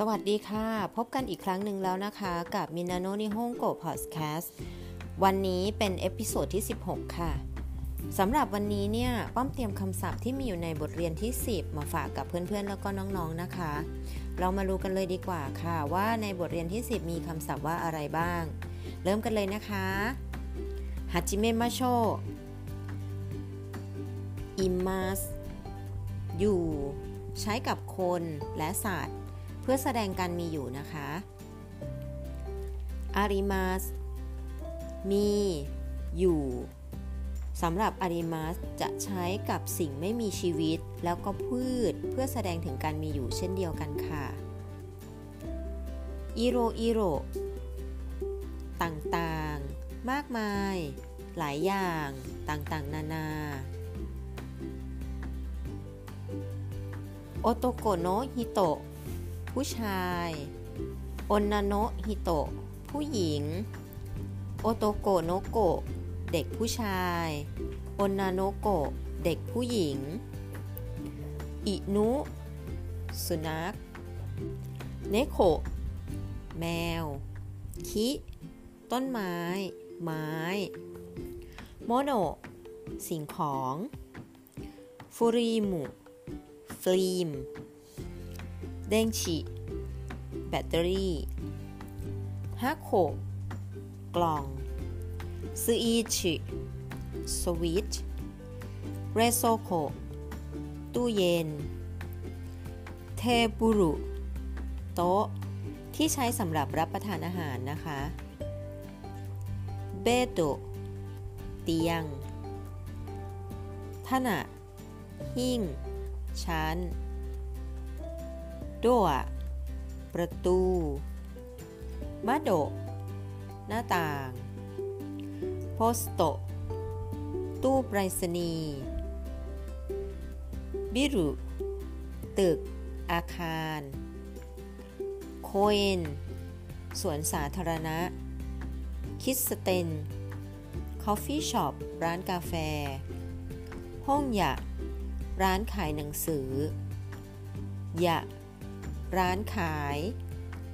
สวัสดีค่ะ พบกันอีกครั้งหนึ่งแล้วนะคะ กับみんなの日本語พอดแคสต์วันนี้เป็น episode ที่ 16 ค่ะสำหรับวันนี้เนี่ยป้อมเตรียมคำศัพท์ที่มีอยู่ในบทเรียนที่ 10 มาฝากกับเพื่อนๆ แล้วก็น้องๆ นะคะ เรามารู้กันเลยดีกว่าค่ะว่าในบทเรียนที่ 10 มีคำศัพท์ว่าอะไรบ้าง เริ่มกันเลยนะคะはじめましょう いきますอยู่ ใช้กับคนและสัตว์ เพื่อแสดงการมีอยู่นะคะอาริมาสมีอยู่สำหรับอาริมาสจะใช้กับสิ่งไม่มีชีวิต แล้วก็พืชเพื่อแสดงถึงการมีอยู่เช่นเดียวกันค่ะอิโรอิโรต่างๆ มากมาย หลายอย่างต่างๆ นานาโอโตโกโนฮิโตะ ผู้ชายโอนนาโนฮิโตะผู้หญิง โอโตโกโนโกะเด็กผู้ชาย女の子เด็กผู้หญิง 犬 สุนัข เนโคแมว คิ ต้นไม้ ไม้ โมโน สิ่งของ ฟูริมุ ฟิล์ม เด้งฉีแบตเตอรี่ฮักโคกล่องซือีชิสวิตช์เรโซโคตู้เย็น เทบุรุ โต๊ะ ที่ใช้สำหรับรับประทานอาหารนะคะเบโตเตียงทนะหิ้งชั้น ดัวประตูมาโดหน้าต่างโพสโตตู้ไปรษณีย์ビルตึก อาคาร公園สวนสาธารณะ 喫茶店 coffee shop ร้านกาแฟ ห้องห屋 ร้านขายหนังสือยะ ร้านขาย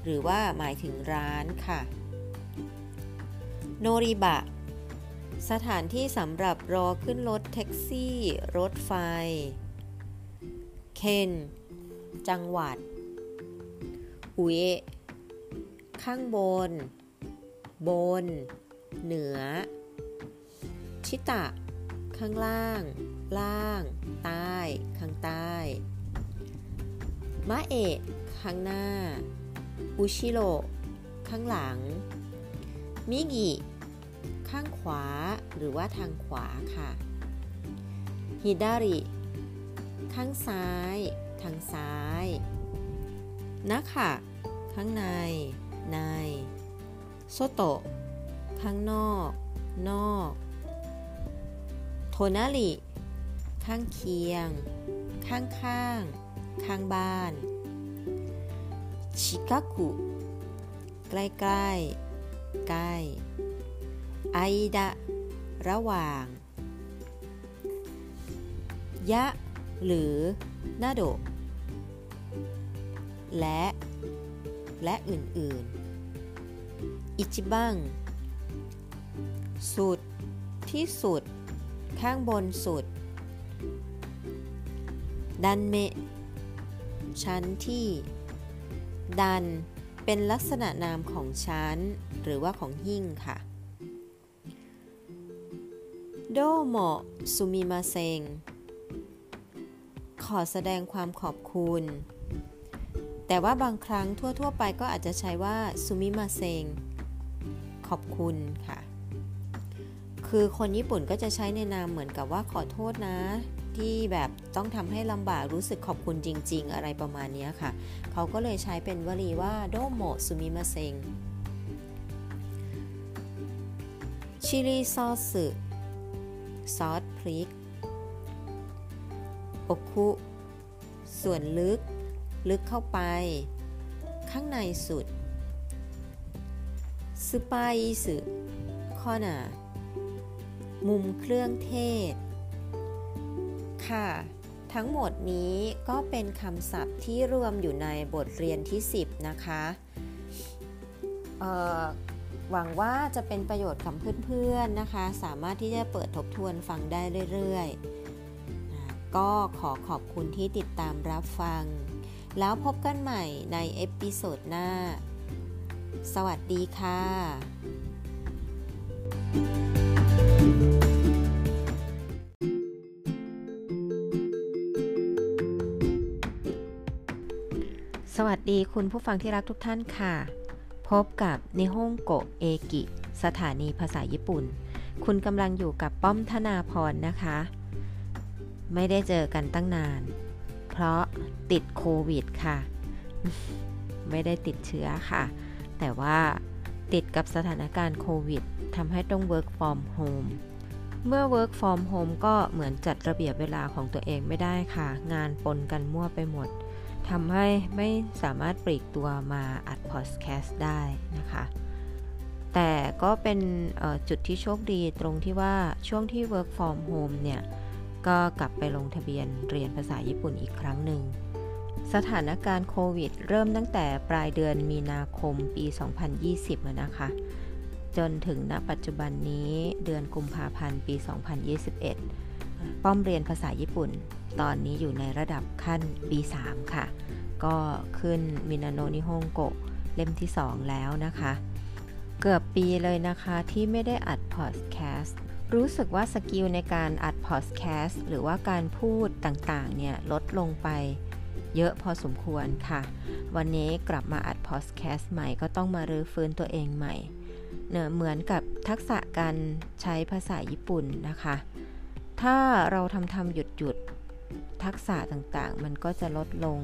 หรือว่าหมายถึงร้านค่ะ โนริบะ สถานที่สำหรับรอขึ้นรถแท็กซี่ รถไฟ เคน จังหวัดอุเอะข้างบน บน เหนือ ชิตะ ข้างล่าง ล่าง ใต้ ข้างใต้มะเอะ ข้างหน้า อุชิโรข้างหลัง มิกิ ข้างขวาหรือว่าทางขวาค่ะ ฮิดาริ ข้างซ้าย ทางซ้ายนะคะข้างใน ใน โซโตะ ข้างนอก นอก โทนาริ ข้างเคียง ข้างข้าง ข้างบ้าน ชิกากุใกล้ใกล้ใกล้ไอดะระหว่าง ยะ หรือนาโดและ และอื่นๆ อิจิบัง สุด ที่สุด ข้างบนสุด ดันเม ชั้นที่ ดัน เป็นลักษณะนามของชั้น หรือว่าของหิ่งค่ะโดโมสุมิมาเซงขอแสดงความขอบคุณ แต่ว่าบางครั้งทั่ว ๆ ไปก็อาจจะใช้ว่าสุมิมาเซงขอบคุณค่ะ คือคนญี่ปุ่นก็จะใช้ในนามเหมือนกับว่าขอโทษนะ ที่แบบต้องทำให้ลำบากรู้สึกขอบคุณจริง ๆ อะไรประมาณนี้ค่ะ เขาก็เลยใช้เป็นวลีว่าโดโมซุมิมาเซงชิลีซอสซอสพริกโอคุส่วนลึก ลึกเข้าไป ข้างในสุดสปายสึข้อหนา มุมเครื่องเทศ ค่ะ ทั้งหมดนี้ก็เป็นคำศัพท์ที่รวมอยู่ในบทเรียนที่ 10 นะคะหวังว่าจะเป็นประโยชน์กับเพื่อนๆนะคะ สามารถที่จะเปิดทบทวนฟังได้เรื่อยๆ ก็ขอขอบคุณที่ติดตามรับฟัง แล้วพบกันใหม่ใน episode หน้า สวัสดีค่ะสวั สดีคุณผู้ฟังที่รักทุกท่านค่ะ พบกับนิฮงโกเอกิ สถานีภาษาญี่ปุ่น คุณกำลังอยู่กับป้อมธนาพรนะคะ ไม่ได้เจอกันตั้งนาน เพราะติดโควิดค่ะ ไม่ได้ติดเชื้อค่ะ แต่ว่าติดกับสถานการณ์โควิดทำให้ต้อง work from home เมื่อ work from home ก็เหมือนจัดระเบียบเวลาของตัวเองไม่ได้ค่ะ งานปนกันมั่วไปหมด ทำให้ไม่สามารถปลีกตัวมาอัดพอดแคสต์ได้นะคะ แต่ก็เป็นจุดที่โชคดีตรงที่ว่าช่วงที่ work from home เนี่ย ก็กลับไปลงทะเบียนเรียนภาษาญี่ปุ่นอีกครั้งหนึ่ง สถานการณ์โควิด เริ่มตั้งแต่ปลายเดือนมีนาคมปี 2020 นะคะ จนถึงณปัจจุบันนี้เดือนกุมภาพันธ์ปี 2021 ป้อมเรียนภาษาญี่ปุ่น ตอนนี้อยู่ในระดับขั้น B3 ค่ะ ก็ขึ้นみんなの日本語เล่มที่ 2 แล้วนะคะ เกือบปีเลยนะคะที่ไม่ได้อัดพอดแคสต์รู้สึกว่า skill ในการอัดพอดแคสต์หรือว่าการพูดต่างๆ เนี่ย ลดลงไปเยอะพอสมควรค่ะ วันนี้กลับมาอัดพอดแคสต์ใหม่ก็ต้องมารื้อฟื้นตัวเองใหม่เนเหมือนกับทักษะการใช้ภาษาญี่ปุ่นนะคะ ถ้าเราทำทำหยุดหยุด ทักษะต่างๆ มันก็จะลดลง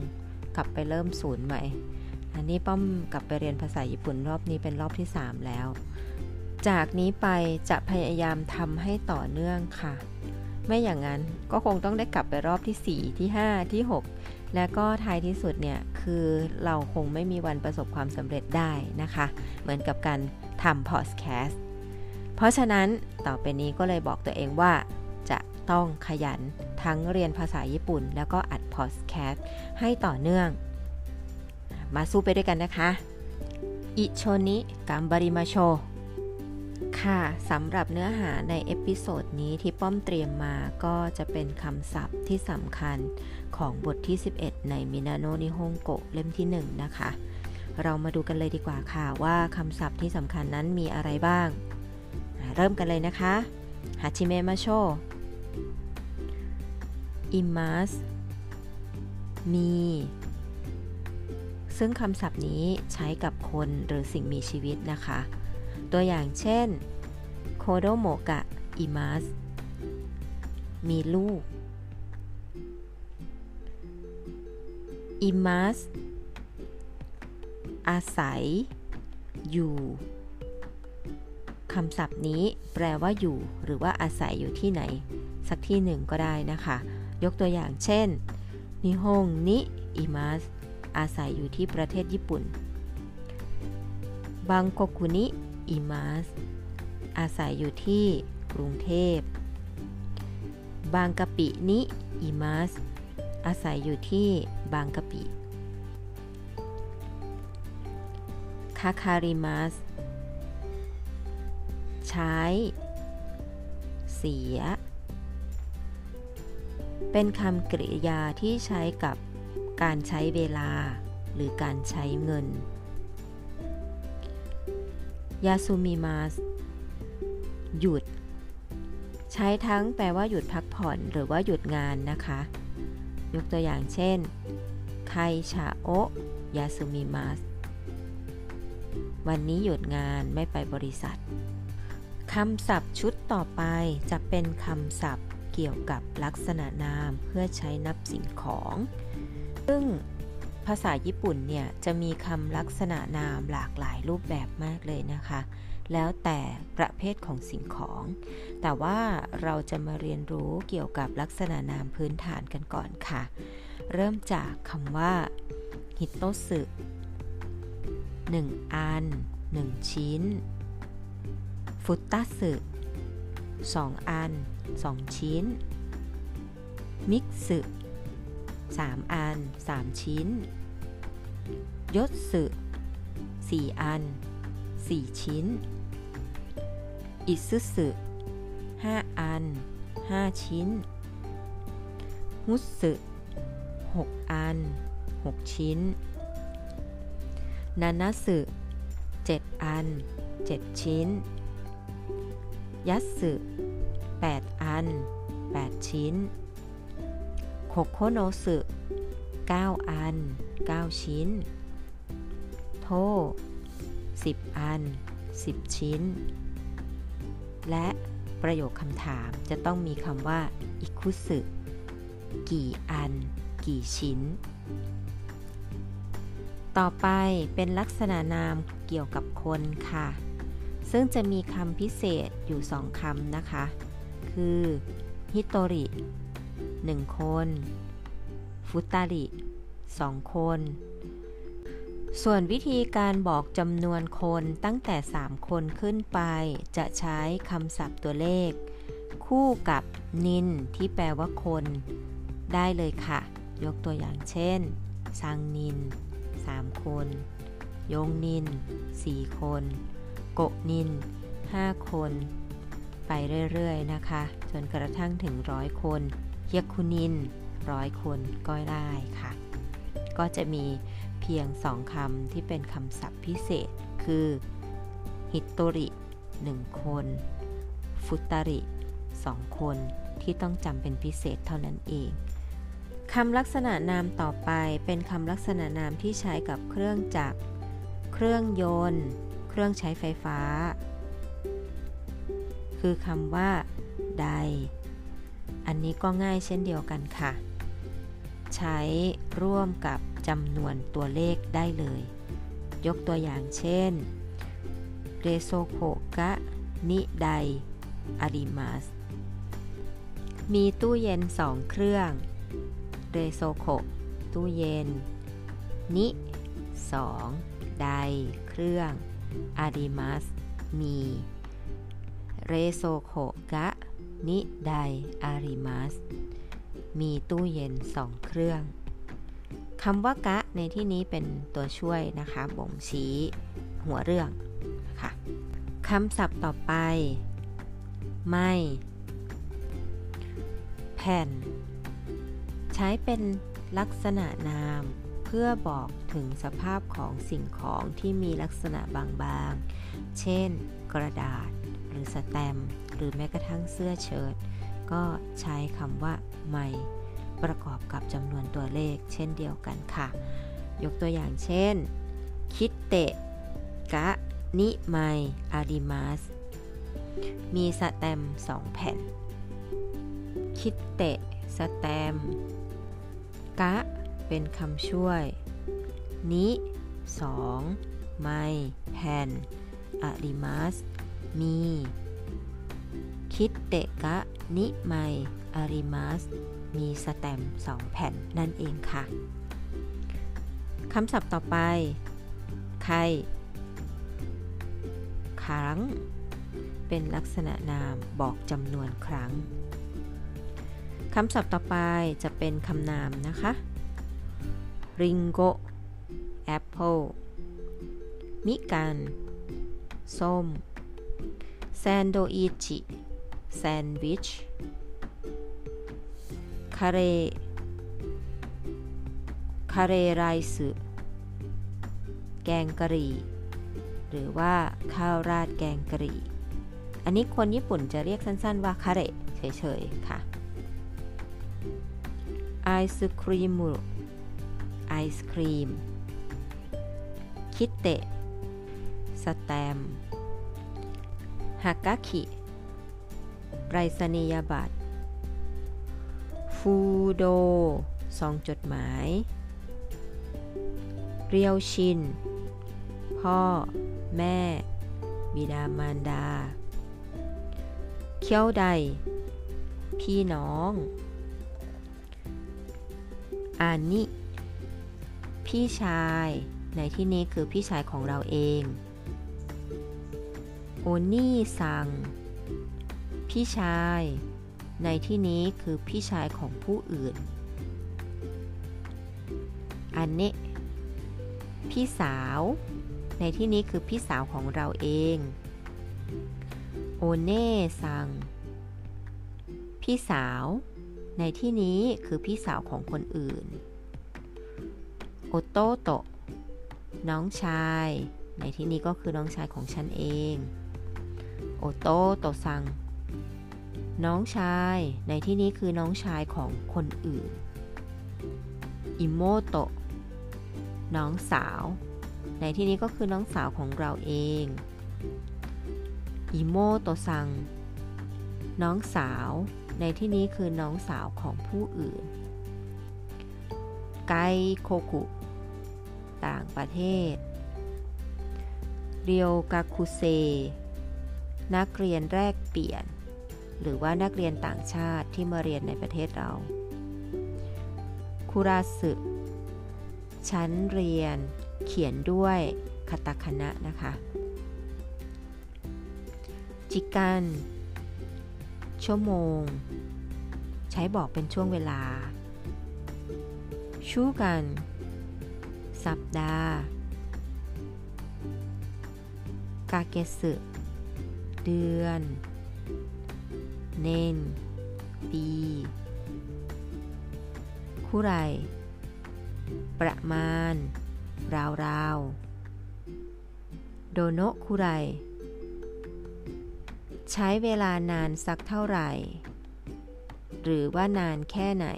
กลับไปเริ่มศูนย์ใหม่ อันนี้ป้อมกลับไปเรียนภาษาญี่ปุ่นรอบนี้เป็นรอบที่ 3 แล้ว จากนี้ไปจะพยายามทำให้ต่อเนื่องค่ะ ไม่อย่างนั้นก็คงต้องได้กลับไปรอบที่ 4 ที่ 5 ที่ 6 และก็ท้ายที่สุดเนี่ยคือเราคงไม่มีวันประสบความสำเร็จได้นะคะ เหมือนกับการทำพอดแคสต์เพราะฉะนั้นต่อไปนี้ก็เลยบอกตัวเองว่า ต้องขยันทั้งเรียนภาษาญี่ปุ่น แล้วก็อัดพอดแคสต์ให้ต่อเนื่อง มาสู้ไปด้วยกันนะคะ一緒に頑張りましょうค่ะสำหรับเนื้อหาใน episode นี้ที่ป้อมเตรียมมาก็จะเป็นคำศัพท์ที่สำคัญของบทที่ 11 ในみんなの日本語เล่มที่ 1 นะคะ เรามาดูกันเลยดีกว่าค่ะว่าคำศัพท์ที่สำคัญนั้นมีอะไรบ้าง เริ่มกันเลยนะคะฮาชิเมะมาโช อิมัสมี ซึ่งคำศัพท์นี้ใช้กับคนหรือสิ่งมีชีวิตนะคะ ตัวอย่างเช่นโคโดโมกะอิมัสมีลูกอิมัสอาศัย อยู่คำศัพท์นี้แปลว่าอยู่ หรือว่าอาศัยอยู่ที่ไหน สักที่หนึ่งก็ได้นะคะ ยกตัวอย่างเช่น นิฮงนิอิมัสอาศัยอยู่ที่ประเทศญี่ปุ่น บังโกคุนิอิมัสอาศัยอยู่ที่กรุงเทพ บางกะปินิอิมัสอาศัยอยู่ที่บางกะปิ คาคาริมัส ใช้ เสีย เป็นคำกริยาที่ใช้กับการใช้เวลา หรือการใช้เงินยาซูมิมาสหยุด ใช้ทั้งแปลว่าหยุดพักผ่อนหรือว่าหยุดงานนะคะ ยกตัวอย่างเช่น ไคชาโอยาซูมิมาสวันนี้หยุดงานไม่ไปบริษัท คำศัพท์ชุดต่อไปจะเป็นคำศัพท์ เกี่ยวกับลักษณะนามเพื่อใช้นับสิ่งของ ซึ่งภาษาญี่ปุ่นเนี่ยจะมีคำลักษณะนามหลากหลายรูปแบบมากเลยนะคะ แล้วแต่ประเภทของสิ่งของ แต่ว่าเราจะมาเรียนรู้เกี่ยวกับลักษณะนามพื้นฐานกันก่อนค่ะ เริ่มจากคำว่าฮิตโตสึ1อัน1ชิ้น ฟุตตัสึ2อัน 2 ชิ้น มิกสึ3 อัน 3 ชิ้น ยศสึ4 อัน 4 ชิ้น อิซึสึ5 อัน 5 ชิ้นมุสึ6 อัน 6 ชิ้น นานาสึ7 อัน 7 ชิ้น ยัตสึ 8 อัน 8 ชิ้นโคโคโนสึ 9 อัน 9 ชิ้น โท 10 อัน 10 ชิ้น และประโยคคำถามจะต้องมีคำว่าอิคุสึกี่อัน กี่ชิ้น ต่อไปเป็นลักษณะนามเกี่ยวกับคนค่ะ ซึ่งจะมีคำพิเศษอยู่สองคำนะคะ คือ ฮิโตริ 1 คน ฟุตาริ 2 คน ส่วนวิธีการบอกจำนวนคนตั้งแต่ 3 คนขึ้นไป จะใช้คำศัพท์ตัวเลข คู่กับนินที่แปลว่าคน ได้เลยค่ะ ยกตัวอย่างเช่นซังนิน 3 คน ยงนิน 4 คน โกนิน 5 คน ไปเรื่อยๆนะคะ จนกระทั่งถึงร้อยคนเฮียคุนินร้อยคนก็ได้ค่ะ ก็จะมีเพียงสองคำที่เป็นคำศัพท์พิเศษ คือฮิโตริ1 คน ฟุตาริ 2 คนที่ต้องจำเป็นพิเศษเท่านั้นเองคำลักษณะนามต่อไปเป็นคำลักษณะนามที่ใช้กับเครื่องจักร เครื่องยนต์ เครื่องใช้ไฟฟ้า คือคำว่าใด อันนี้ก็ง่ายเช่นเดียวกันค่ะ ใช้ร่วมกับจำนวนตัวเลขได้เลย ยกตัวอย่างเช่นเรโซโคกะนิไดอาริมัสมีตู้เย็นสองเครื่องเรโซโคตู้เย็น นิสองไดเครื่องอาริมัสมี เรโซโคกะ นิไดอาริมัส มีตู้เย็นสองเครื่องคำว่ากะในที่นี้เป็นตัวช่วยนะคะ บ่งชี้หัวเรื่องค่ะคำศัพท์ต่อไป ไม่ แผ่น ใช้เป็นลักษณะนาม เพื่อบอกถึงสภาพของสิ่งของที่มีลักษณะบางๆ เช่น กระดาษ รือสแตมหรือแม้กระทั่งเสื้อเชิ้ตก็ใช้คำว่าไม่ประกอบกับจำนวนตัวเลขเช่นเดียวกันค่ะ ยกตัวอย่างเช่น คิดเตะกะ นิไมอาริมัสมีสแตมสองแผ่น คิดเตะสแตมกะ เป็นคำช่วย นิสองไมแผ่นอาริมัส มี คิดเตะกะ นิไมอาริมัสมีสแตมสองแผ่นนั่นเองค่ะคำศัพท์ต่อไปใครครั้ง เป็นลักษณะนามบอกจำนวนครั้งคำศัพท์ต่อไปจะเป็นคำนามนะคะりんごแอปเปิลみかん ส้ม サンドイッチแซนด์วิชカレーคาเรไรซ์แกงกะหรี่ หรือว่าข้าวราดแกงกะหรี่ อันนี้คนญี่ปุ่นจะเรียกสั้นๆว่าคาเรเฉยๆ ค่ะ ไอศครีมไอศครีม คิเตะสแตม ฮากาคิไรสนียบัตร ฟูโดซองจดหมาย เรียวชิน พ่อ แม่ บิดามารดา เคียวใด พี่น้อง อานิ พี่ชาย ในที่นี้คือพี่ชายของเราเอง โอนี่ซัง พี่ชาย ในที่นี้คือพี่ชายของผู้อื่น อันเนะพี่สาว ในที่นี้คือพี่สาวของเราเอง โอเน่ซัง พี่สาว ในที่นี้คือพี่สาวของคนอื่น โอโตโตน้องชาย ในที่นี้ก็คือน้องชายของฉันเอง 弟さん น้องชายในที่นี้คือน้องชายของคนอื่น 妹 น้องสาว ในที่นี้ก็คือน้องสาวของเราเอง 妹さん น้องสาว ในที่นี้คือน้องสาวของผู้อื่น ไกโคกุ ต่างประเทศ เรียวกาคุเซ นักเรียนแรกเปลี่ยน หรือว่านักเรียนต่างชาติที่มาเรียนในประเทศเราคุราสึชั้นเรียนเขียนด้วยคาตาคณะนะคะ จิกัน ชั่วโมง ใช้บอกเป็นช่วงเวลา ชูกัน สัปดาห์ กาเกสึ เดือน เนน ปี คุไร ประมาณ ราวราวโดโนะคุไร ใช้เวลานานสักเท่าไหร่ หรือว่านานแค่ไหน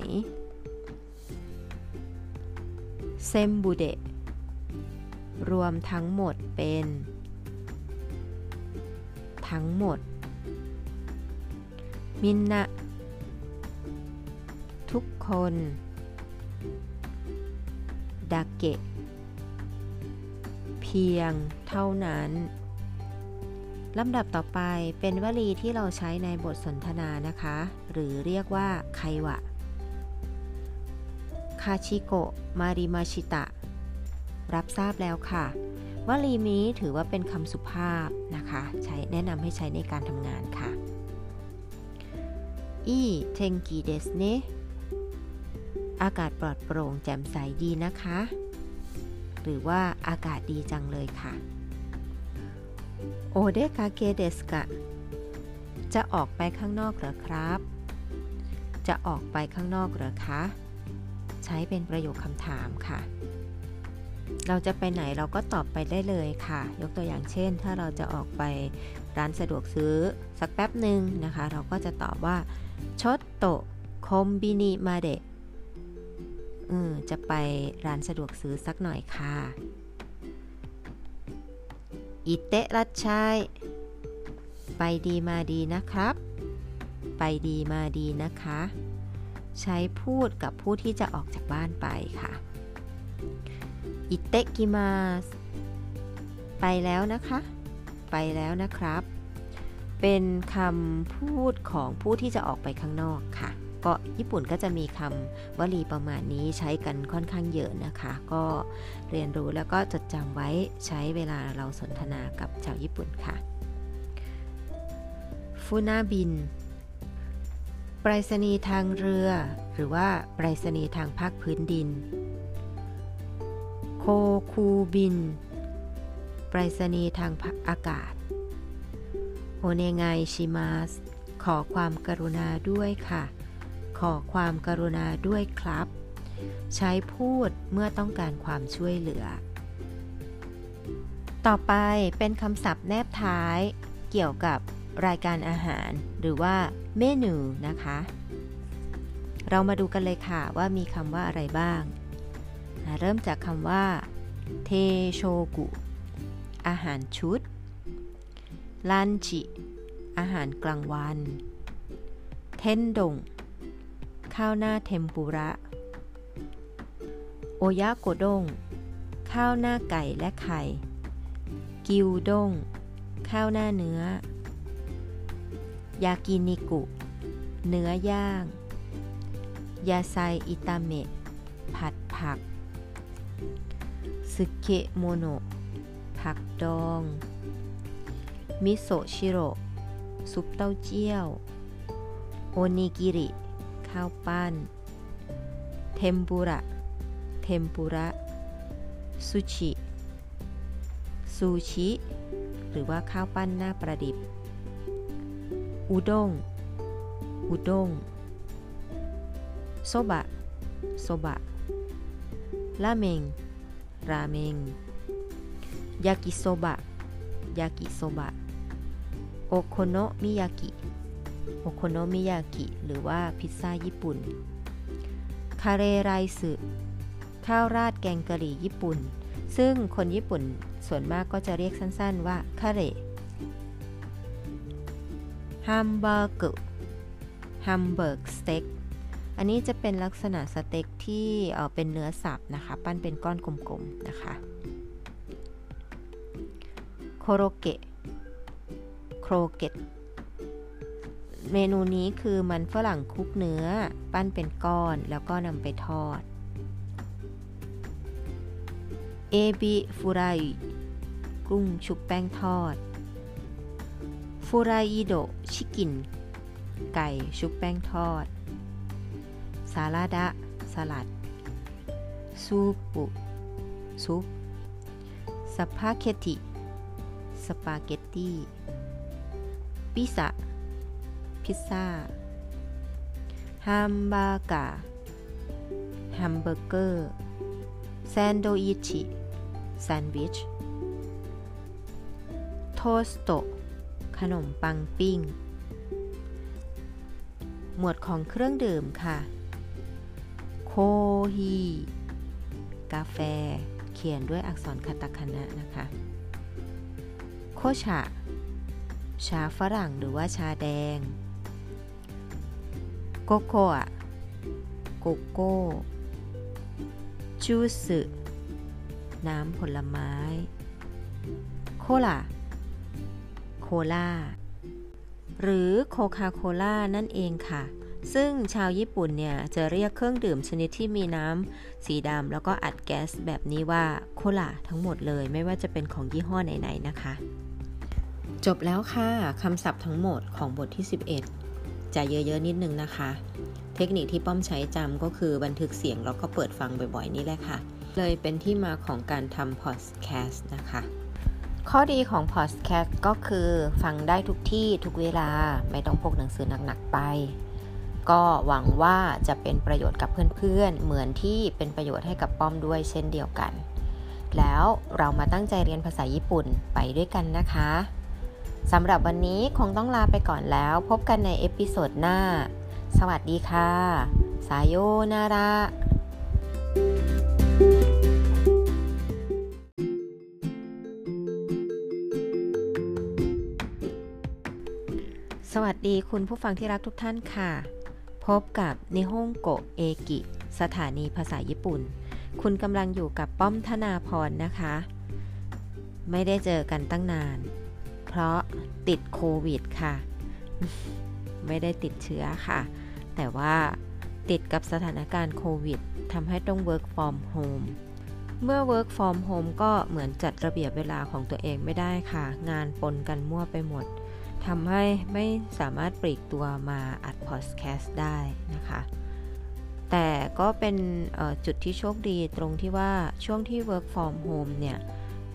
เซมบูเดะรวมทั้งหมดเป็น ทั้งหมด มินนะทุกคนดาเกะเพียงเท่านั้นลำดับต่อไปเป็นวลีที่เราใช้ในบทสนทนานะคะ หรือเรียกว่าไควะคาชิโกะมาริมาชิตะ รับทราบแล้วค่ะ วลีนี้ถือว่าเป็นคำสุภาพนะคะ ใช้แนะนำให้ใช้ในการทำงานค่ะอีเทงกีเดสเนอากาศปลอดโปร่งแจ่มใสดีนะคะ หรือว่าอากาศดีจังเลยค่ะโอเดกาเกเดสกะจะออกไปข้างนอกเหรอครับ จะออกไปข้างนอกเหรอคะ ใช้เป็นประโยคคำถามค่ะ เราจะไปไหนเราก็ตอบไปได้เลยค่ะ ยกตัวอย่างเช่น ถ้าเราจะออกไปร้านสะดวกซื้อสักแป๊บหนึ่งนะคะ เราก็จะตอบว่าชดโตคอมบินิมาเดะจะไปร้านสะดวกซื้อสักหน่อยค่ะอิเตะรัดชัยไปดีมาดีนะครับ ไปดีมาดีนะคะ ใช้พูดกับผู้ที่จะออกจากบ้านไปค่ะ อิเตะกิมาสไปแล้วนะคะ ไปแล้วนะครับ เป็นคำพูดของผู้ที่จะออกไปข้างนอกค่ะ ก็ญี่ปุ่นก็จะมีคำวลีประมาณนี้ใช้กันค่อนข้างเยอะนะคะ ก็เรียนรู้แล้วก็จดจำไว้ใช้เวลาเราสนทนากับชาวญี่ปุ่นค่ะฟูนาบินไปรษณีย์ทางเรือ หรือว่าไปรษณีย์ทางภาคพื้นดิน คคูบิน ไปรษณีย์ทางอากาศ โอเนไงชิมาส ขอความกรุณาด้วยค่ะ ขอความกรุณาด้วยครับ ใช้พูดเมื่อต้องการความช่วยเหลือ ต่อไปเป็นคำศัพท์แนบท้ายเกี่ยวกับรายการอาหาร หรือว่าเมนูนะคะ เรามาดูกันเลยค่ะว่ามีคำว่าอะไรบ้าง เริ่มจากคำว่า เทโชกุ อาหารชุด ลันจิ อาหารกลางวัน เทนดง ข้าวหน้าเทมปุระ โอยะโกด้งข้าวหน้าไก่และไข่ กิวด้ง ข้าวหน้าเนื้อ ยากินิกุ เนื้อย่าง ยาไซอิตาเมะผัดผัก สึเกะโมโนะผักดอง มิโซชิโร่ซุปเต้าเจี้ยว おにぎり ข้าวปั้น 天ぷら เทเทมปุระ 寿司 ซูชิ หรือว่าข้าวปั้นหน้าประดิบ อุด้ง อุด้ง โซบะ โซบะ ราเมง ราเมง ยากิโซบะ ยากิโซบะ โอโคโนมิยากิ โอโคโนมิยากิ หรือว่าพิซซ่าญี่ปุ่น คาเรไรス ข้าวราดแกงกะหรี่ญี่ปุ่น ซึ่งคนญี่ปุ่นส่วนมากก็จะเรียกสั้นๆว่า カレー ハンバーグ Hamburg steak อันนี้จะเป็นลักษณะสเต็กที่เป็นเนื้อสับนะคะ ปั้นเป็นก้อนกลมๆนะคะ コロッケ croquette เมนูนี้คือมันฝรั่งคุกเนื้อ ปั้นเป็นก้อนแล้วก็นำไปทอด เอบิฟูไรกุ้งชุบแป้งทอด ฟูไรอิโดชิกิน ไก่ชุบแป้งทอดาลาดะ สลัด ซูปุซุปสปาเกตติสปาเกตตี้ ピザ พิซซ่า ハンバーガー แฮมเบอร์เกอร์ サンドイッチ แซนด์วิช トースト ขนมปังปิ้ง หมวดของเครื่องดื่มค่ะ ヒーกาแฟ เขียนด้วยอักษรคาตาคานะนะคะ 紅茶 ชาฝรั่งหรือว่าชาแดง ココア โกโก้ ジュース น้ำผลไม้ コーラ โคลาหรือโคคาโคล่านั่นเองค่ะ ซึ่งชาวญี่ปุ่นเนี่ยจะเรียกเครื่องดื่มชนิดที่มีน้ำสีดำแล้วก็อัดแก๊สแบบนี้ว่าโคลาทั้งหมดเลย ไม่ว่าจะเป็นของยี่ห้อไหนๆนะคะ จบแล้วค่ะคำศัพท์ทั้งหมดของบทที่ 11 จะเยอะๆนิดนึงนะคะ เทคนิคที่ป้อมใช้จำก็คือบันทึกเสียงแล้วก็เปิดฟังบ่อยๆนี่แหละค่ะ เลยเป็นที่มาของการทำพอดแคสต์นะคะข้อดีของพอดแคสต์ก็คือฟังได้ทุกที่ทุกเวลา ไม่ต้องพกหนังสือหนัก ๆ ไป ก็หวังว่าจะเป็นประโยชน์กับเพื่อนๆ เหมือนที่เป็นประโยชน์ให้กับป้อมด้วยเช่นเดียวกัน แล้วเรามาตั้งใจเรียนภาษาญี่ปุ่นไปด้วยกันนะคะสำหรับวันนี้คงต้องลาไปก่อนแล้ว พบกันใน episode หน้า สวัสดีค่ะ さようならสวัสดีคุณผู้ฟังที่รักทุกท่านค่ะ พบกับนิฮงโกเอกิ สถานีภาษาญี่ปุ่น คุณกำลังอยู่กับป้อมธนาพรนะคะ ไม่ได้เจอกันตั้งนาน เพราะติดโควิดค่ะ ไม่ได้ติดเชื้อค่ะ แต่ว่าติดกับสถานการณ์โควิดทำให้ต้อง work from home เมื่อ work from home ก็เหมือนจัดระเบียบเวลาของตัวเองไม่ได้ค่ะ งานปนกันมั่วไปหมด ทำให้ไม่สามารถปลีกตัวมาอัดพอดแคสต์ได้นะคะ แต่ก็เป็นจุดที่โชคดีตรงที่ว่าช่วงที่ work from home เนี่ย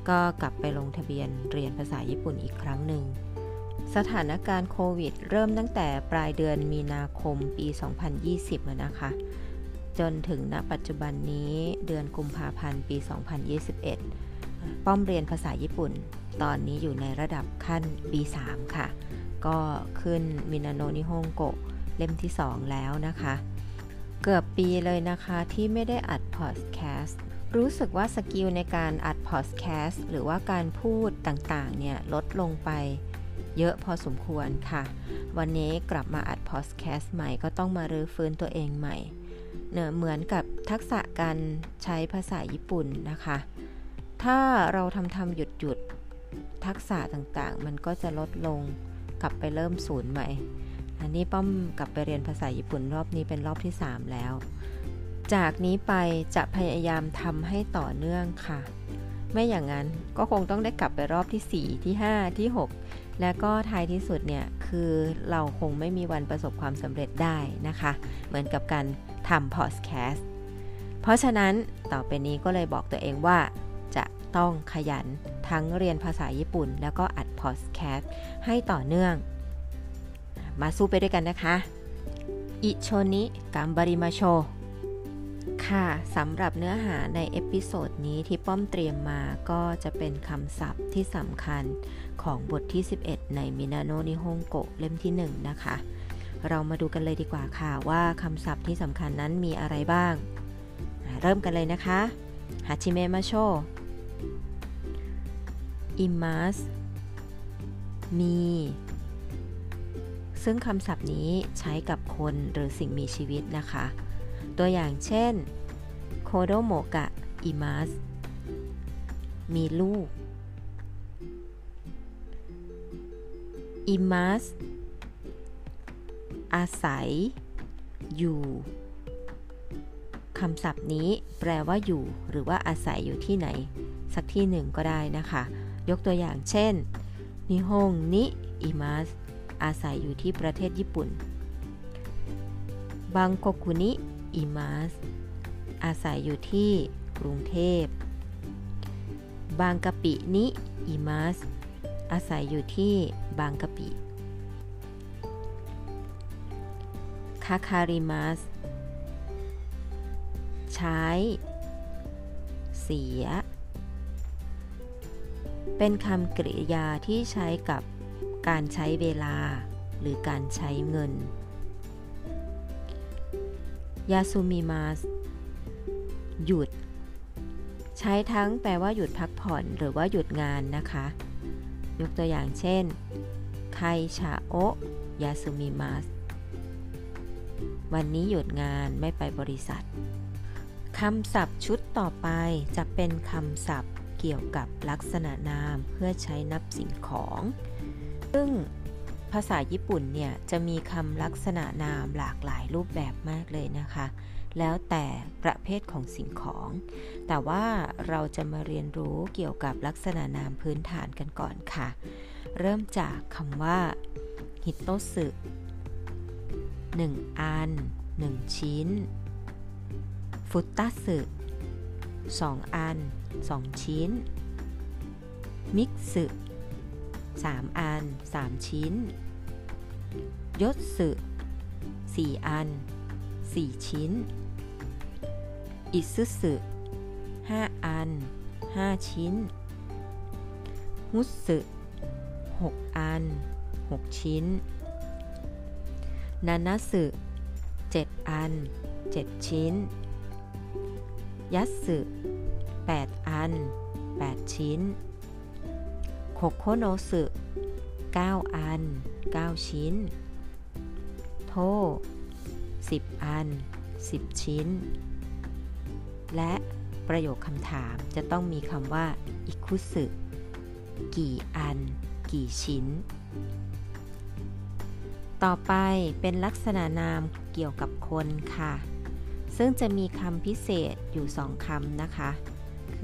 ก็กลับไปลงทะเบียนเรียนภาษาญี่ปุ่นอีกครั้งหนึ่ง สถานการณ์โควิด เริ่มตั้งแต่ปลายเดือนมีนาคมปี 2020แล้วนะคะ จนถึงณปัจจุบันนี้เดือนกุมภาพันธ์ปี 2021 ป้อมเรียนภาษาญี่ปุ่น ตอนนี้อยู่ในระดับขั้นปี3ค่ะ ก็ขึ้น みんなの日本語 เล่มที่ 2 แล้วนะคะ เกือบปีเลยนะคะที่ไม่ได้อัดพอดแคสต์รู้สึกว่า skill ในการอัดพอดแคสต์หรือว่าการพูดต่างๆ เนี่ย ลดลงไปเยอะพอสมควรค่ะ วันนี้กลับมาอัดพอดแคสต์ใหม่ก็ต้องมารื้อฟื้นตัวเองใหม่เนเหมือนกับทักษะการใช้ภาษาญี่ปุ่นนะคะ ถ้าเราทำทำหยุดหยุด ทักษะต่างๆ มันก็จะลดลงกลับไปเริ่มศูนย์ใหม่ อันนี้ป้อมกลับไปเรียนภาษาญี่ปุ่นรอบนี้เป็นรอบที่ 3 แล้ว จากนี้ไปจะพยายามทำให้ต่อเนื่องค่ะ ไม่อย่างนั้นก็คงต้องได้กลับไปรอบที่ 4 ที่ 5 ที่ 6 และก็ท้ายที่สุดเนี่ยคือเราคงไม่มีวันประสบความสำเร็จได้นะคะ เหมือนกับการทำพอดแคสต์เพราะฉะนั้นต่อไปนี้ก็เลยบอกตัวเองว่า ต้องขยันทั้งเรียนภาษาญี่ปุ่น แล้วก็อัดพอดแคสต์ให้ต่อเนื่อง มาสู้ไปด้วยกันนะคะ 一緒に頑張りましょう ค่ะสำหรับเนื้อหาใน episode นี้ที่ป้อมเตรียมมาก็จะเป็นคำศัพท์ที่สำคัญของบทที่ 11 ในมินาโนนิฮงโกเล่มที่ 1 นะคะ เรามาดูกันเลยดีกว่าค่ะว่าคำศัพท์ที่สำคัญนั้นมีอะไรบ้าง เริ่มกันเลยนะคะฮาชิเมะมาโช อิมัสมี ซึ่งคำศัพท์นี้ใช้กับคนหรือสิ่งมีชีวิตนะคะ ตัวอย่างเช่นโคโดโมกะอิมัสมีลูกอิมัสอาศัย อยู่คำศัพท์นี้แปลว่าอยู่ หรือว่าอาศัยอยู่ที่ไหน สักที่หนึ่งก็ได้นะคะ ยกตัวอย่างเช่น นิฮงนิอิมัสอาศัยอยู่ที่ประเทศญี่ปุ่น บังโกคุนิอิมัสอาศัยอยู่ที่กรุงเทพ บางกะปินิอิมัสอาศัยอยู่ที่บางกะปิคาคาริมัสใช้ เสีย เป็นคำกริยาที่ใช้กับการใช้เวลา หรือการใช้เงินยาซูมิมัสหยุด ใช้ทั้งแปลว่าหยุดพักผ่อนหรือว่าหยุดงานนะคะ ยกตัวอย่างเช่น ไคชาโอยาสุมิมัสวันนี้หยุดงานไม่ไปบริษัท คำศัพท์ชุดต่อไปจะเป็นคำศัพท์ เกี่ยวกับลักษณะนามเพื่อใช้นับสิ่งของ ซึ่งภาษาญี่ปุ่นเนี่ยจะมีคำลักษณะนามหลากหลายรูปแบบมากเลยนะคะ แล้วแต่ประเภทของสิ่งของ แต่ว่าเราจะมาเรียนรู้เกี่ยวกับลักษณะนามพื้นฐานกันก่อนค่ะ เริ่มจากคำว่าฮิตโตสึ1อัน1ชิ้น ฟุตตัสึ2อัน 2 ชิ้น มิกสึ3 อัน 3 ชิ้น ยศสึ4 อัน 4 ชิ้น อิซึสึ5 อัน 5 ชิ้น มุสึ6 อัน 6 ชิ้น นานาสึ7 อัน 7 ชิ้น ยัตสึ 8 อัน 8 ชิ้นโคโคโนสึ 9 อัน 9 ชิ้น โท 10 อัน 10 ชิ้น และประโยคคำถามจะต้องมีคำว่า อิคุสึ กี่อัน กี่ชิ้น ต่อไปเป็นลักษณะนามเกี่ยวกับคนค่ะ ซึ่งจะมีคำพิเศษอยู่สองคำนะคะ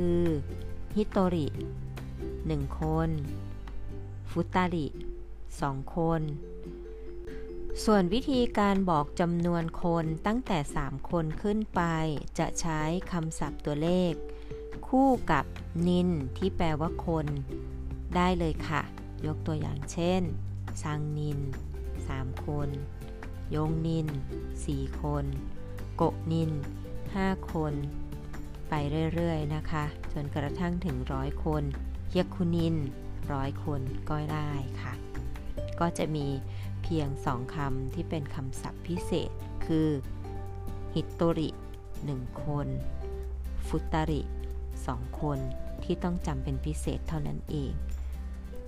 คือ ฮิโตริหนึ่งคน ฟุตาริสองคน ส่วนวิธีการบอกจำนวนคนตั้งแต่ 3 คนขึ้นไป จะใช้คำศัพท์ตัวเลข คู่กับนินที่แปลว่าคน ได้เลยค่ะ ยกตัวอย่างเช่นซังนิน 3 คน ยงนิน 4 คน โกนิน 5 คน ไปเรื่อยๆนะคะ จนกระทั่งถึงร้อยคนเยคุนินร้อยคนก็ได้ค่ะ ก็จะมีเพียงสองคำที่เป็นคำศัพท์พิเศษ คือฮิตโตริ1 คน ฟุตาริ2 คนที่ต้องจำเป็นพิเศษเท่านั้นเอง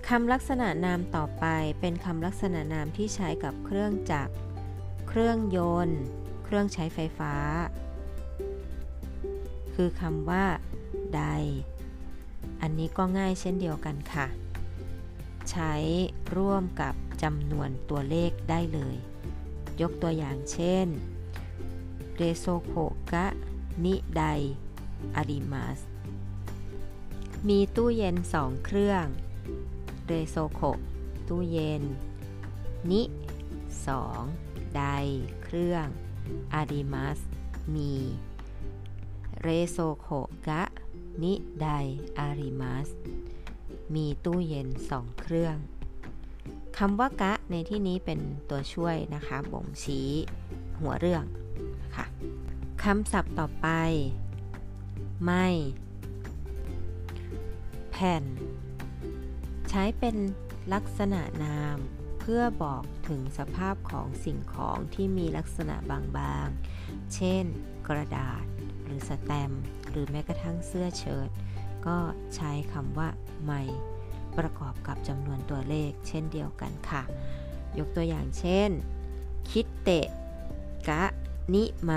คำลักษณะนามต่อไปเป็นคำลักษณะนามที่ใช้กับเครื่องจักร เครื่องยนต์ เครื่องใช้ไฟฟ้า คือคำว่า ใด อันนี้ก็ง่ายเช่นเดียวกันค่ะ ใช้ร่วมกับจำนวนตัวเลขได้เลย ยกตัวอย่างเช่นเรโซโคกะนิไดอาริมัสมีตู้เย็นสองเครื่องเรโซโคตู้เย็น นิสองได เครื่องอาริมัสมี เรโซโคกะ นิไดอาริมัส มีตู้เย็นสองเครื่องคำว่ากะในที่นี้เป็นตัวช่วยนะคะ บ่งชี้หัวเรื่องนะคะคำศัพท์ต่อไป ไม่ แผ่น ใช้เป็นลักษณะนามเพื่อบอกถึงสภาพของสิ่งของที่มีลักษณะบางๆ เช่น กระดาษ รือสแตมหรือแม้กระทั่งเสื้อเชิ้ตก็ใช้คำว่าไม่ประกอบกับจำนวนตัวเลขเช่นเดียวกันค่ะ ยกตัวอย่างเช่น คิดเตะกะ นิไม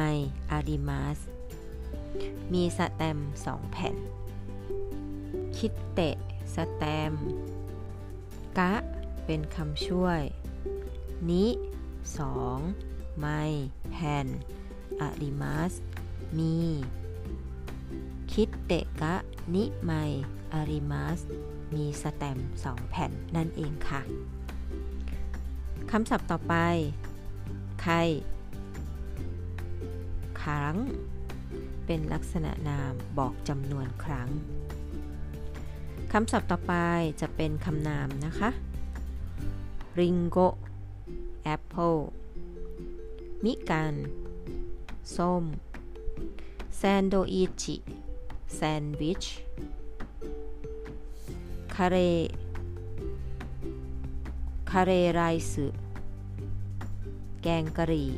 อาริมัสมีสแตมสองแผ่น คิดเตะสแตมกะ เป็นคำช่วย นิสองไมแผ่นอาริมัส มี คิดเตะกะ นิไมอาริมัสมีสแตมป์2แผ่นนั่นเองค่ะคำศัพท์ต่อไปใครครั้ง เป็นลักษณะนามบอกจำนวนครั้งคำศัพท์ต่อไปจะเป็นคำนามนะคะริงโกแอปเปิล みかん ส้ม サンドイッチ แซนด์วิช カレー カレーライス แกงกะหรี่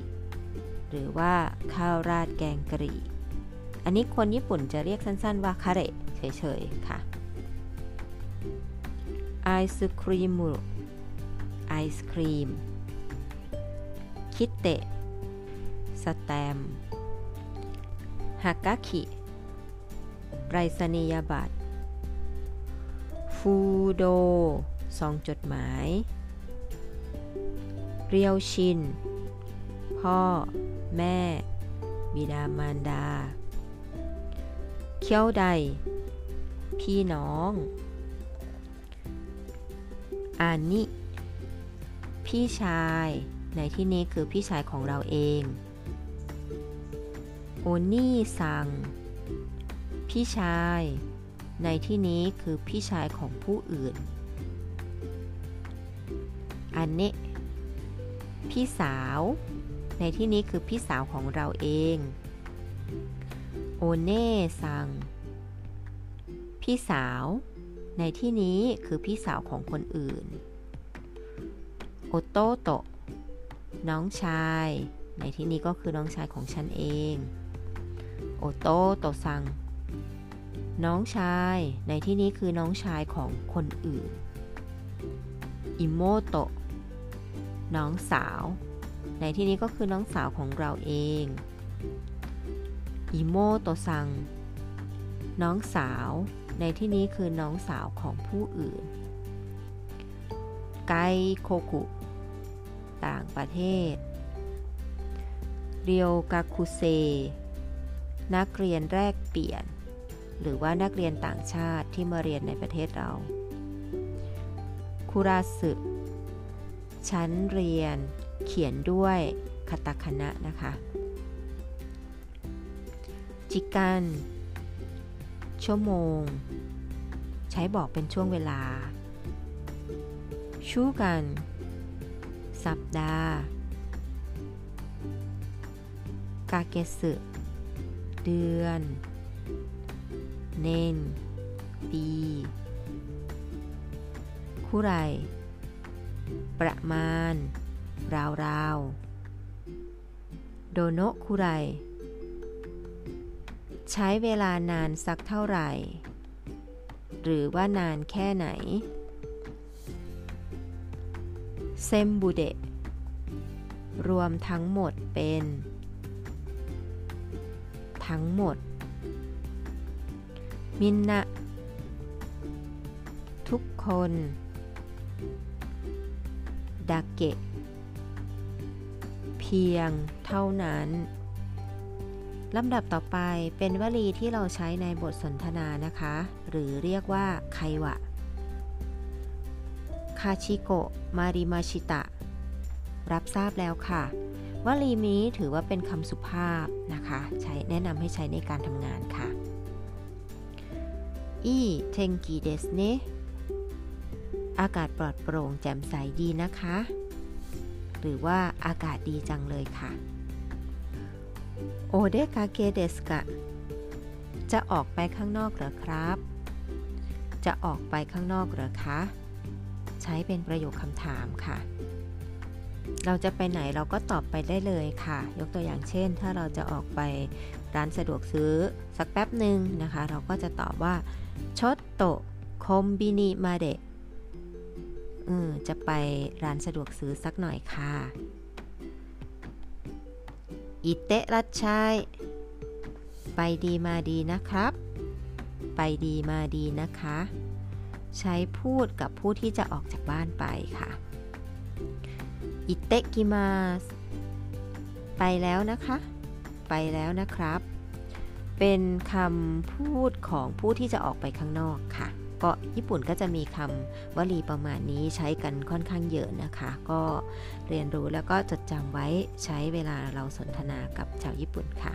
หรือว่าข้าวราดแกงกะหรี่ อันนี้คนญี่ปุ่นจะเรียกสั้นๆว่า カレー เฉยๆ ค่ะไอศครีมไอศครีม คิเตะสแตม ฮากาคิไรสนียบัตร ฟูโดซองจดหมาย เรียวชิน พ่อ แม่ บิดามารดา เคียวใด พี่น้อง อานิ พี่ชาย ในที่นี้คือพี่ชายของเราเอง โอนี่ซัง พี่ชาย ในที่นี้คือพี่ชายของผู้อื่น อันเนะพี่สาว ในที่นี้คือพี่สาวของเราเอง โอเน่ซัง พี่สาว ในที่นี้คือพี่สาวของคนอื่น โอโตโตน้องชาย ในที่นี้ก็คือน้องชายของฉันเอง โอโตโตซัง น้องชายในที่นี้คือน้องชายของคนอื่นอิโมโตะน้องสาว ในที่นี้ก็คือน้องสาวของเราเองอิโมโตซัง น้องสาว ในที่นี้คือน้องสาวของผู้อื่น ไกโคกุ ต่างประเทศ เรียวกาคุเซ นักเรียนแรกเปลี่ยน หรือว่านักเรียนต่างชาติที่มาเรียนในประเทศเราคุราสึชั้นเรียนเขียนด้วยคาตาคณะนะคะ จิกัน ชั่วโมง ใช้บอกเป็นช่วงเวลา ชูกัน สัปดาห์ กาเกสึ เดือน เนน ปีคู่ไร ประมาณ ราวราวโดโนคุไร ใช้เวลานานสักเท่าไหร่ หรือว่านานแค่ไหน เซมบูเดรวมทั้งหมดเป็น ทั้งหมด มินนะทุกคนดาเกะเพียงเท่านั้นลำดับต่อไปเป็นวลีที่เราใช้ในบทสนทนานะคะ หรือเรียกว่าไควะคาชิโกะมาริมาชิตะ รับทราบแล้วค่ะ วลีนี้ถือว่าเป็นคำสุภาพนะคะ ใช้แนะนำให้ใช้ในการทำงานค่ะอีเทงกีเดสเนอากาศปลอดโปร่งแจ่มใสดีนะคะ หรือว่าอากาศดีจังเลยค่ะโอเดกาเกเดสกะจะออกไปข้างนอกเหรอครับ จะออกไปข้างนอกเหรอคะ ใช้เป็นประโยคคำถามค่ะ เราจะไปไหนเราก็ตอบไปได้เลยค่ะ ยกตัวอย่างเช่น ถ้าเราจะออกไปร้านสะดวกซื้อสักแป๊บหนึ่งนะคะ เราก็จะตอบว่าชดโตคอมบินิมาเดะจะไปร้านสะดวกซื้อสักหน่อยค่ะอิเตะรัดชัยไปดีมาดีนะครับ ไปดีมาดีนะคะ ใช้พูดกับผู้ที่จะออกจากบ้านไปค่ะ อิเตะกิมาสไปแล้วนะคะ ไปแล้วนะครับ เป็นคำพูดของผู้ที่จะออกไปข้างนอกค่ะ ก็ญี่ปุ่นก็จะมีคำวลีประมาณนี้ใช้กันค่อนข้างเยอะนะคะ ก็เรียนรู้แล้วก็จดจำไว้ใช้เวลาเราสนทนากับชาวญี่ปุ่นค่ะ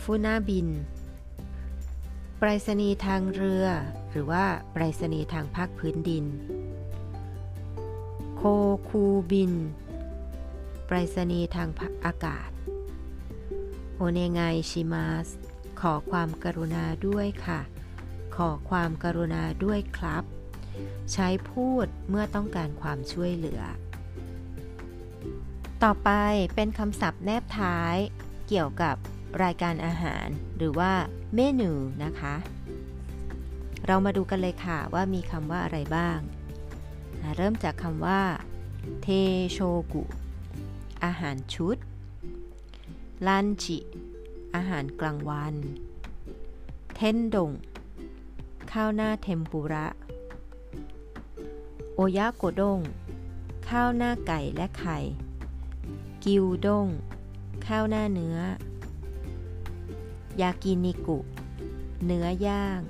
ฟูนาบินไปรษณีย์ทางเรือ หรือว่าไปรษณีย์ทางภาคพื้นดิน โคคูบิน ไปรษณีย์ทางอากาศ โอเนไงชิมาส ขอความกรุณาด้วยค่ะ ขอความกรุณาด้วยครับ ใช้พูดเมื่อต้องการความช่วยเหลือ ต่อไปเป็นคำศัพท์แนบท้ายเกี่ยวกับรายการอาหารหรือว่าเมนูนะคะ เรามาดูกันเลยค่ะว่ามีคำว่าอะไรบ้าง เริ่มจากคำว่า เทโชกุ อาหารชุด ลันจิ อาหารกลางวัน เทนดง ข้าวหน้าเทมปุระ 親子丼 ข้าวหน้าไก่และไข่ 牛丼 ข้าวหน้าเนื้อ ยากินิกุ เนื้อย่าง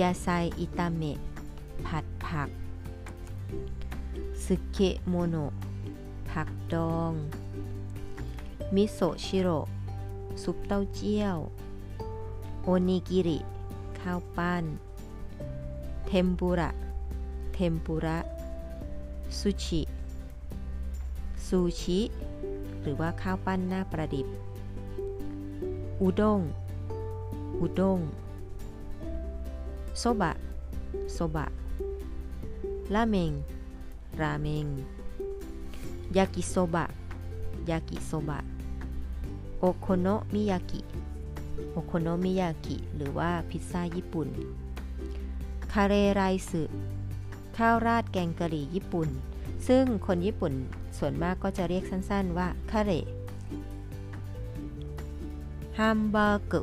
ยาไซอิตาเมะผัดผัก สึเกะโมโนะผักดอง มิโซชิโร่ซุปเต้าเจี้ยว おにぎり ข้าวปั้น เทมปุระ เทมปุระ ซูชิ ซูชิ หรือว่าข้าวปั้นหน้าประดิบ อุด้ง อุด้ง โซบะ โซบะ ราเมง ราเมง ยากิโซบะ ยากิโซบะ โอโคโนมิยากิ โอโคโนมิยากิ หรือว่าพิซซ่าญี่ปุ่น カレーライス ข้าวราดแกงกะหรี่ญี่ปุ่น ซึ่งคนญี่ปุ่นส่วนมากก็จะเรียกสั้นๆว่า カレー ハンバーグ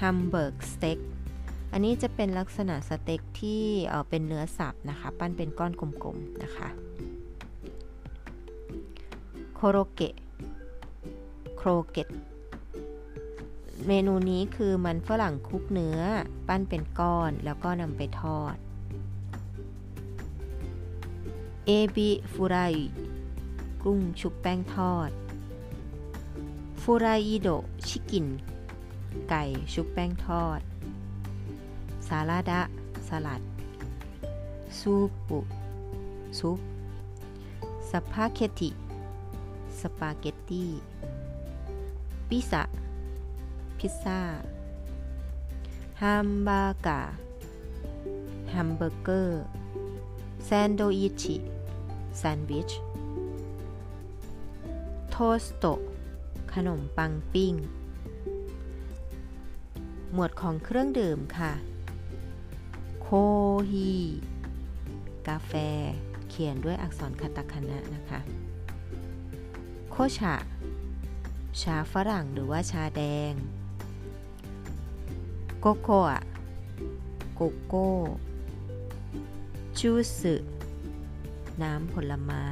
Hamburg steak อันนี้จะเป็นลักษณะสเต็กที่เป็นเนื้อสับนะคะ ปั้นเป็นก้อนกลมๆนะคะ โคโรเกะ โครเกต เมนูนี้คือมันฝรั่งคุกเนื้อ ปั้นเป็นก้อนแล้วก็นำไปทอด เอบิฟูไรกุ้งชุบแป้งทอด ฟูรายโดชิกิน ไก่ชุบแป้งทอด ซาลาดะ สลัด スープ ซุป スパゲッティ สปาเกตตี้ ピザ พิซซ่า ハンバーガー แฮมเบอร์เกอร์ サンドイッチ แซนด์วิช トースト ขนมปังปิ้ง หมวดของเครื่องดื่มค่ะ โคฮีกาแฟ เขียนด้วยอักษรคาตาคานะนะคะ โคชะ ชาฝรั่งหรือว่าชาแดง โกโก้โกโก้ จูสึ น้ำผลไม้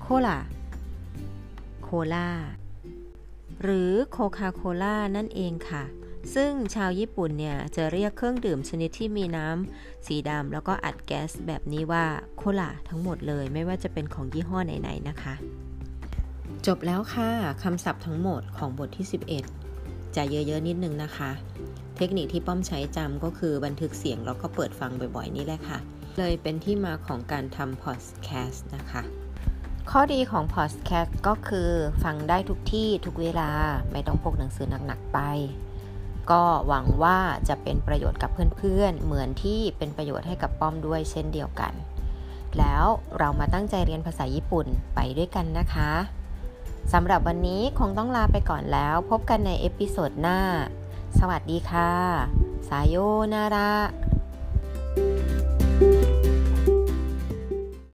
โคลาโคลาหรือโคคาโคล่านั่นเองค่ะ ซึ่งชาวญี่ปุ่นเนี่ยจะเรียกเครื่องดื่มชนิดที่มีน้ำสีดำแล้วก็อัดแก๊สแบบนี้ว่าโคลาทั้งหมดเลย ไม่ว่าจะเป็นของยี่ห้อไหนๆนะคะ จบแล้วค่ะคำศัพท์ทั้งหมดของบทที่ 11 จะเยอะๆนิดนึงนะคะ เทคนิคที่ป้อมใช้จำก็คือบันทึกเสียงแล้วก็เปิดฟังบ่อยๆนี่แหละค่ะ เลยเป็นที่มาของการทำพอดแคสต์นะคะข้อดีของพอดแคสต์ก็คือฟังได้ทุกที่ทุกเวลาไม่ต้องพกหนังสือหนัก ๆ ไป ก็หวังว่าจะเป็นประโยชน์กับเพื่อนๆ เหมือนที่เป็นประโยชน์ให้กับป้อมด้วยเช่นเดียวกัน แล้วเรามาตั้งใจเรียนภาษาญี่ปุ่นไปด้วยกันนะคะสำหรับวันนี้คงต้องลาไปก่อนแล้ว พบกันใน episode หน้า สวัสดีค่ะ さようなら thank you